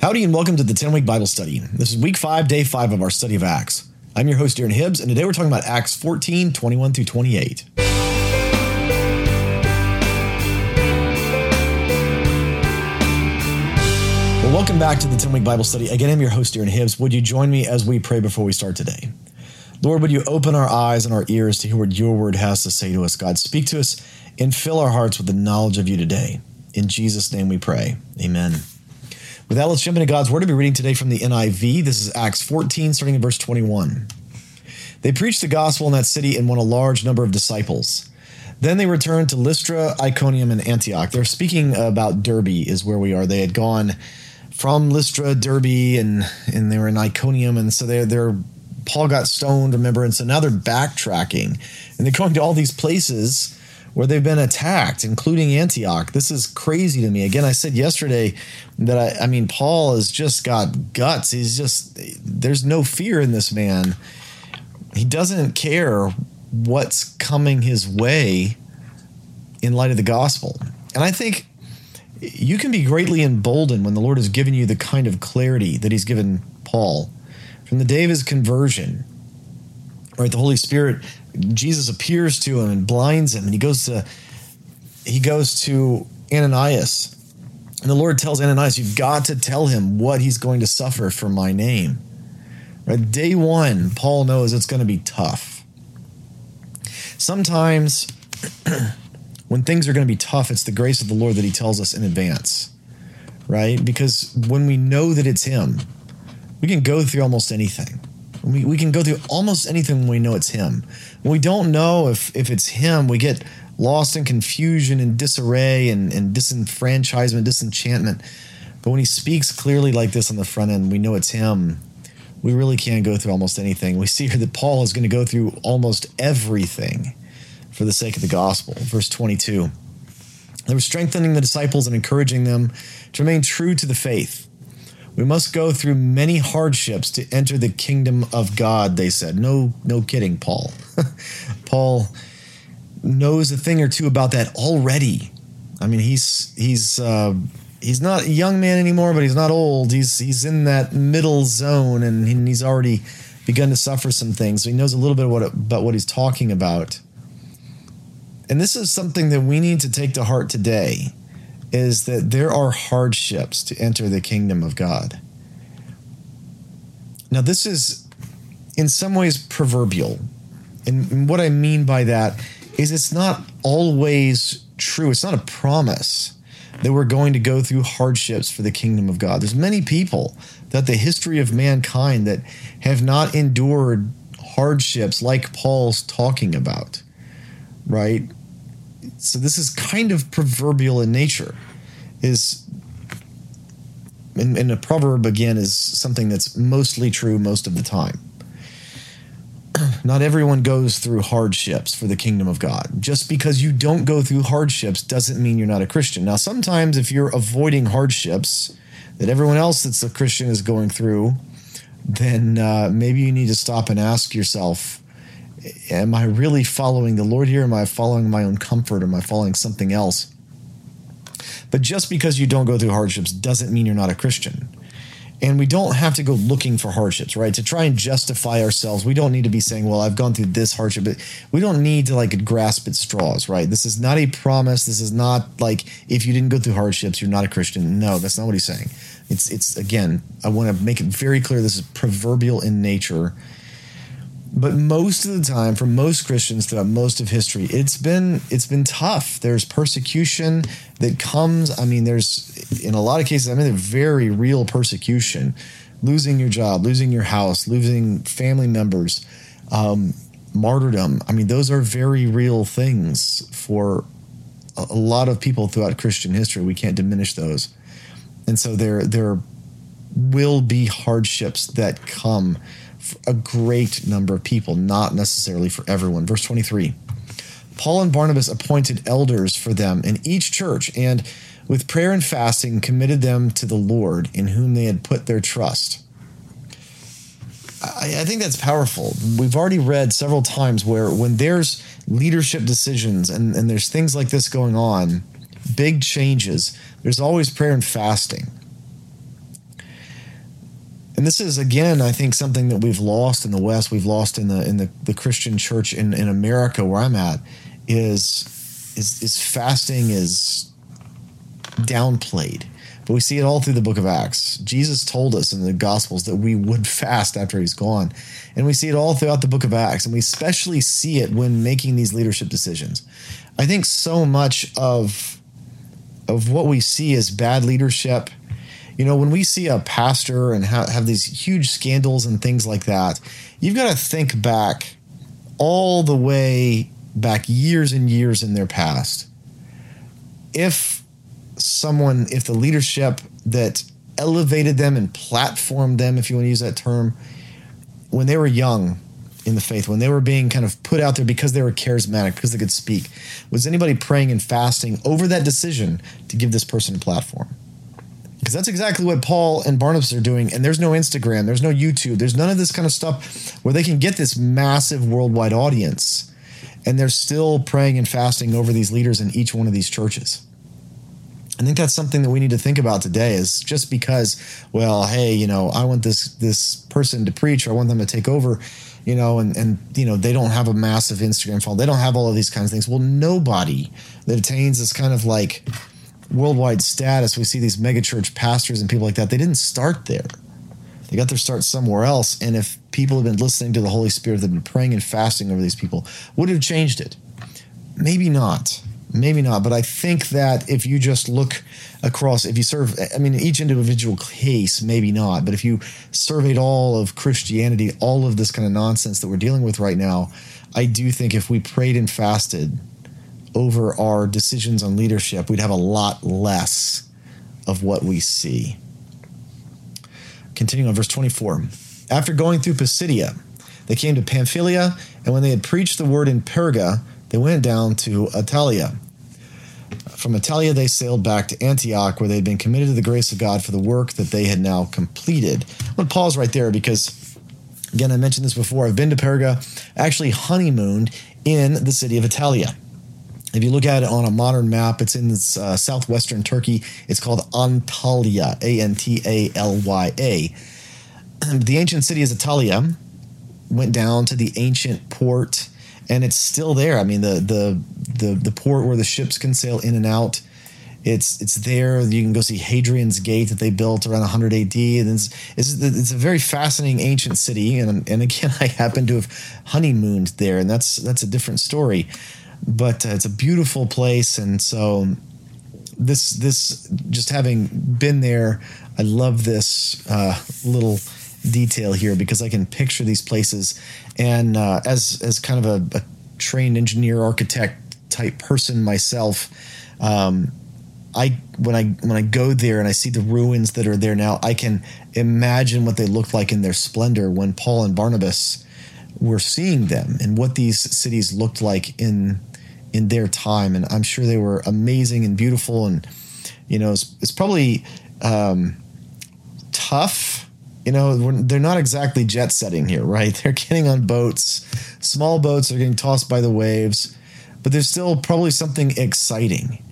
Howdy, and welcome to the 10 week Bible study. This is week five, day five of our study of Acts. I'm your host, Darren Hibbs, and today we're talking about Acts 14 21 through 28. Well, welcome back to the 10 week Bible study. Again, I'm your host, Darren Hibbs. Would you join me as we pray before we start today? Lord, would you open our eyes and our ears to hear what your word has to say to us? God, speak to us and fill our hearts with the knowledge of you today. In Jesus' name we pray. Amen. With that, let's jump into God's Word. I'll be reading today from the NIV. This is Acts 14, starting in verse 21. They preached the gospel in that city and won a large number of disciples. Then they returned to Lystra, Iconium, and Antioch. They're speaking about Derbe, is where we are. They had gone from Lystra, Derbe, and, and they were in Iconium. And so they're, they're Paul got stoned, remember? And so now they're backtracking and they're going to all these places where they've been attacked, including Antioch. This is crazy to me. Again, I said yesterday that I, I mean, Paul has just got guts. He's just, there's no fear in this man. He doesn't care what's coming his way in light of the gospel. And I think you can be greatly emboldened when the Lord has given you the kind of clarity that he's given Paul. From the day of his conversion, right, the Holy Spirit Jesus appears to him and blinds him, and he goes to he goes to Ananias, and the Lord tells Ananias, "You've got to tell him what he's going to suffer for my name." Right, day one, Paul knows it's going to be tough. Sometimes, when things are going to be tough, it's the grace of the Lord that He tells us in advance, right? Because when we know that it's Him, we can go through almost anything. We, we can go through almost anything when we know it's Him. We don't know if, if it's Him, we get lost in confusion and disarray and, and disenfranchisement, disenchantment. But when He speaks clearly like this on the front end, we know it's Him. We really can't go through almost anything. We see here that Paul is going to go through almost everything for the sake of the gospel. Verse 22. They were strengthening the disciples and encouraging them to remain true to the faith we must go through many hardships to enter the kingdom of God, they said. No, no kidding, Paul. Paul knows a thing or two about that already. I mean, he's he's uh, he's not a young man anymore, but he's not old. He's he's in that middle zone, and he's already begun to suffer some things. So he knows a little bit what, about what he's talking about. And this is something that we need to take to heart today is that there are hardships to enter the kingdom of God. Now, this is in some ways proverbial. And what I mean by that is it's not always true, it's not a promise that we're going to go through hardships for the kingdom of God. There's many people that the history of mankind that have not endured hardships like Paul's talking about, right? So this is kind of proverbial in nature is and, and a proverb again is something that's mostly true most of the time not everyone goes through hardships for the kingdom of God. Just because you don't go through hardships doesn't mean you're not a Christian. Now, sometimes if you're avoiding hardships that everyone else that's a Christian is going through, then uh, maybe you need to stop and ask yourself am I really following the Lord here? Am I following my own comfort? Am I following something else? But just because you don't go through hardships doesn't mean you're not a Christian. And we don't have to go looking for hardships, right? To try and justify ourselves, we don't need to be saying, well, I've gone through this hardship. But we don't need to like grasp at straws, right? This is not a promise. This is not like if you didn't go through hardships, you're not a Christian. No, that's not what he's saying. It's it's again, I want to make it very clear this is proverbial in nature but most of the time for most christians throughout most of history it's been it's been tough. There's persecution that comes. I mean there's in a lot of cases i mean very real persecution. Losing your job losing your house losing family members um, martyrdom. I mean those are very real things for a lot of people throughout christian history. We can't diminish those. And so there there will be hardships that come a great number of people, not necessarily for everyone. Verse 23 Paul and Barnabas appointed elders for them in each church and with prayer and fasting committed them to the Lord in whom they had put their trust. I, I think that's powerful. We've already read several times where when there's leadership decisions and, and there's things like this going on, big changes, there's always prayer and fasting. And this is again, I think, something that we've lost in the West. We've lost in the in the, the Christian church in, in America, where I'm at, is is is fasting is downplayed. But we see it all through the book of Acts. Jesus told us in the Gospels that we would fast after he's gone. And we see it all throughout the book of Acts. And we especially see it when making these leadership decisions. I think so much of, of what we see as bad leadership, you know, when we see a pastor and ha- have these huge scandals and things like that, you've got to think back all the way back years and years in their past. If someone, if the leadership that elevated them and platformed them, if you want to use that term, when they were young in the faith, when they were being kind of put out there because they were charismatic, because they could speak, was anybody praying and fasting over that decision to give this person a platform? Because that's exactly what Paul and Barnabas are doing. And there's no Instagram, there's no YouTube, there's none of this kind of stuff where they can get this massive worldwide audience. And they're still praying and fasting over these leaders in each one of these churches. I think that's something that we need to think about today is just because, well, hey, you know, I want this this person to preach or I want them to take over, you know, and and you know, they don't have a massive Instagram follow. They don't have all of these kinds of things. Well, nobody that attains this kind of like worldwide status, we see these megachurch pastors and people like that, they didn't start there. They got their start somewhere else. And if people have been listening to the Holy Spirit, they've been praying and fasting over these people, would have changed it? Maybe not maybe not but i think that if you just look across if you serve i mean each individual case maybe not but if you surveyed all of christianity all of this kind of nonsense that we're dealing with right now i do think if we prayed and fasted over our decisions on leadership we'd have a lot less of what we see continuing on verse 24 after going through pisidia they came to pamphylia and when they had preached the word in perga they went down to Attalia. From Attalia, they sailed back to Antioch, where they had been committed to the grace of God for the work that they had now completed. I'm going to pause right there because, again, I mentioned this before. I've been to Perga, actually honeymooned in the city of Attalia. If you look at it on a modern map, it's in uh, southwestern Turkey. It's called Antalya, A N T A L Y A. The ancient city is Attalia. Went down to the ancient port and it's still there. I mean, the the the the port where the ships can sail in and out. It's it's there. You can go see Hadrian's Gate that they built around 100 AD. And it's, it's, it's a very fascinating ancient city. And and again, I happen to have honeymooned there, and that's that's a different story. But uh, it's a beautiful place, and so this this just having been there, I love this uh, little detail here because I can picture these places. And uh, as as kind of a, a, trained engineer, architect type person myself, um, I when I when I go there and I see the ruins that are there now, I can imagine what they looked like in their splendor when Paul and Barnabas were seeing them and what these cities looked like in in their time. And I'm sure they were amazing and beautiful. And you know, it's, it's probably um, tough you know, they're not exactly jet setting here, right? They're getting on boats, small boats are getting tossed by the waves, but there's still probably something exciting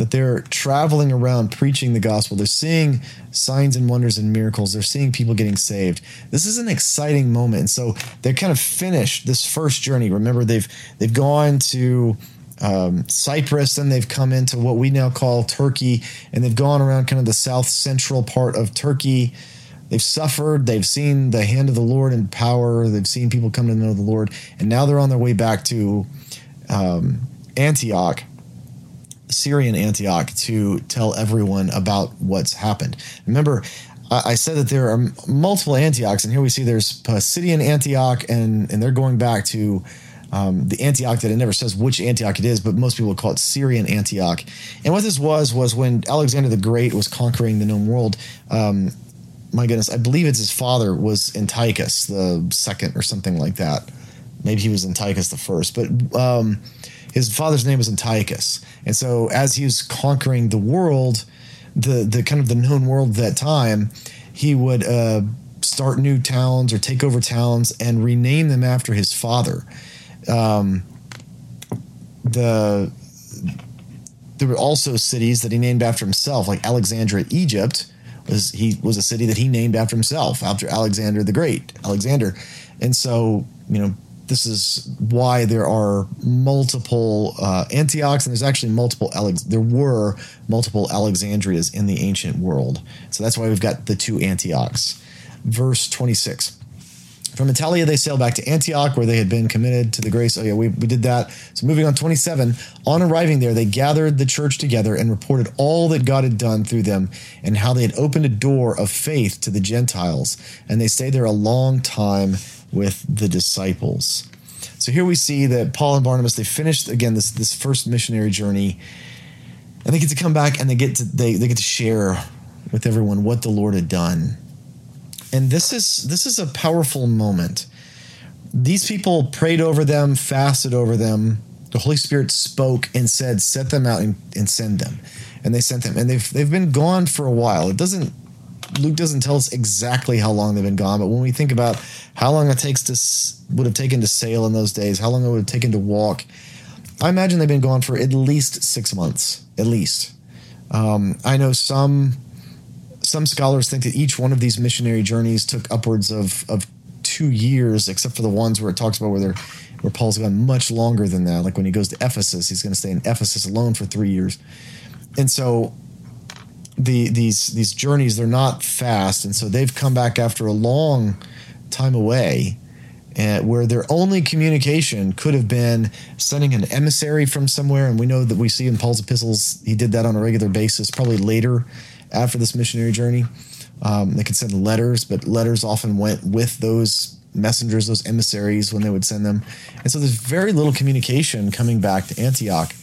that they're traveling around preaching the gospel. They're seeing signs and wonders and miracles. They're seeing people getting saved. This is an exciting moment. And so they're kind of finished this first journey. Remember, they've they've gone to um, Cyprus, then they've come into what we now call Turkey, and they've gone around kind of the south central part of Turkey. They've suffered. They've seen the hand of the Lord in power. They've seen people come to know the Lord, and now they're on their way back to um, Antioch, Syrian Antioch, to tell everyone about what's happened. Remember, I said that there are multiple Antiochs, and here we see there's Pisidian Antioch, and and they're going back to um, the Antioch that it never says which Antioch it is, but most people call it Syrian Antioch. And what this was was when Alexander the Great was conquering the known world. Um, my goodness, I believe it's his father was Antiochus the second or something like that. Maybe he was Antiochus the first, but um, his father's name was Antiochus. And so as he was conquering the world, the the kind of the known world at that time, he would uh, start new towns or take over towns and rename them after his father. Um, the there were also cities that he named after himself, like Alexandria, Egypt was he was a city that he named after himself, after Alexander the Great, Alexander. And so, you know, this is why there are multiple uh, Antiochs, and there's actually multiple Alex. There were multiple Alexandrias in the ancient world, so that's why we've got the two Antiochs. Verse 26. From Attalia, they sailed back to Antioch, where they had been committed to the grace. Oh, yeah, we, we did that. So, moving on, 27. On arriving there, they gathered the church together and reported all that God had done through them and how they had opened a door of faith to the Gentiles. And they stayed there a long time with the disciples. So, here we see that Paul and Barnabas, they finished again this, this first missionary journey, and they get to come back and they get to, they, they get to share with everyone what the Lord had done and this is this is a powerful moment. These people prayed over them, fasted over them. The Holy Spirit spoke and said, "Set them out and, and send them." And they sent them, and they've they've been gone for a while. It doesn't Luke doesn't tell us exactly how long they've been gone, but when we think about how long it takes to would have taken to sail in those days, how long it would have taken to walk, I imagine they've been gone for at least six months, at least. Um, I know some some scholars think that each one of these missionary journeys took upwards of, of two years, except for the ones where it talks about where they're where Paul's gone much longer than that. Like when he goes to Ephesus, he's going to stay in Ephesus alone for three years, and so the these these journeys they're not fast, and so they've come back after a long time away, and where their only communication could have been sending an emissary from somewhere, and we know that we see in Paul's epistles he did that on a regular basis, probably later after this missionary journey. Um, they could send letters, but letters often went with those messengers, those emissaries, when they would send them. And so there's very little communication coming back to Antioch.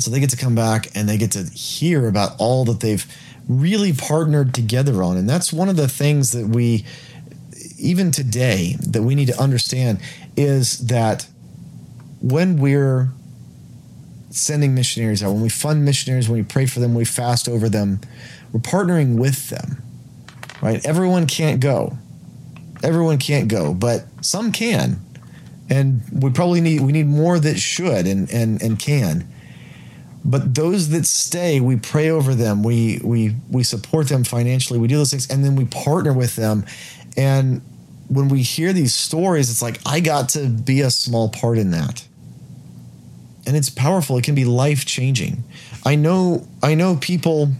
So they get to come back and they get to hear about all that they've really partnered together on. And that's one of the things that we, even today, that we need to understand is that when we're sending missionaries out, when we fund missionaries, when we pray for them, we fast over them, we're partnering with them, right? Everyone can't go. Everyone can't go, but some can. And we probably need we need more that should and and and can. But those that stay, we pray over them. We we we support them financially. We do those things and then we partner with them. And when we hear these stories, it's like I got to be a small part in that and it's powerful. It can be life changing. I know. I know people.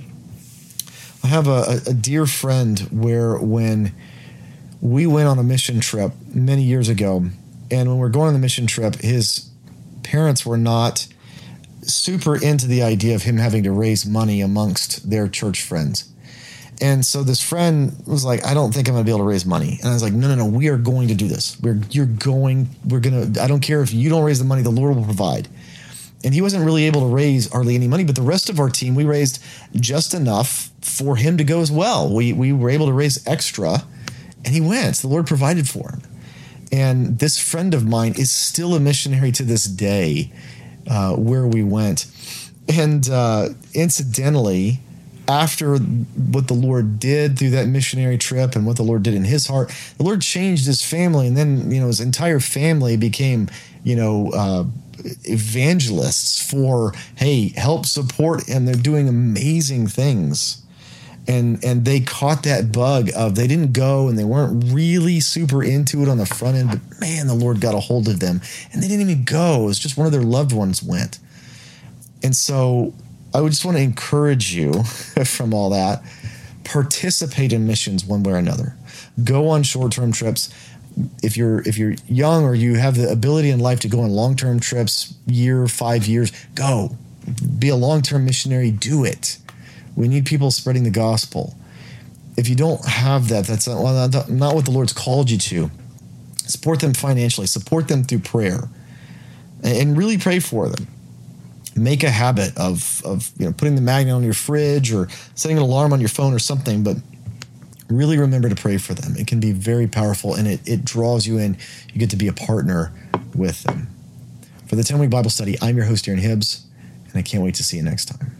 I have a, a dear friend where when we went on a mission trip many years ago, and when we we're going on the mission trip, his parents were not super into the idea of him having to raise money amongst their church friends. And so this friend was like, I don't think I'm gonna be able to raise money. And I was like, no, no, no, we are going to do this. We're you're going, we're gonna, I don't care if you don't raise the money, the Lord will provide and he wasn't really able to raise hardly any money. But the rest of our team, we raised just enough for him to go as well. We we were able to raise extra, and he went. The Lord provided for him. And this friend of mine is still a missionary to this day, uh, where we went. And uh, incidentally, after what the Lord did through that missionary trip and what the Lord did in his heart, the Lord changed his family, and then you know his entire family became you know. Uh, evangelists for hey help support and they're doing amazing things and and they caught that bug of they didn't go and they weren't really super into it on the front end but man the lord got a hold of them and they didn't even go it was just one of their loved ones went and so i would just want to encourage you from all that participate in missions one way or another go on short-term trips if you're if you're young or you have the ability in life to go on long term trips, year, five years, go. Be a long term missionary. Do it. We need people spreading the gospel. If you don't have that, that's not, what the Lord's called you to. Support them financially. Support them through prayer, and really pray for them. Make a habit of of you know putting the magnet on your fridge or setting an alarm on your phone or something, but really remember to pray for them. It can be very powerful and it, it draws you in. You get to be a partner with them. For the 10 week Bible study, I'm your host, Darren Hibbs, and I can't wait to see you next time.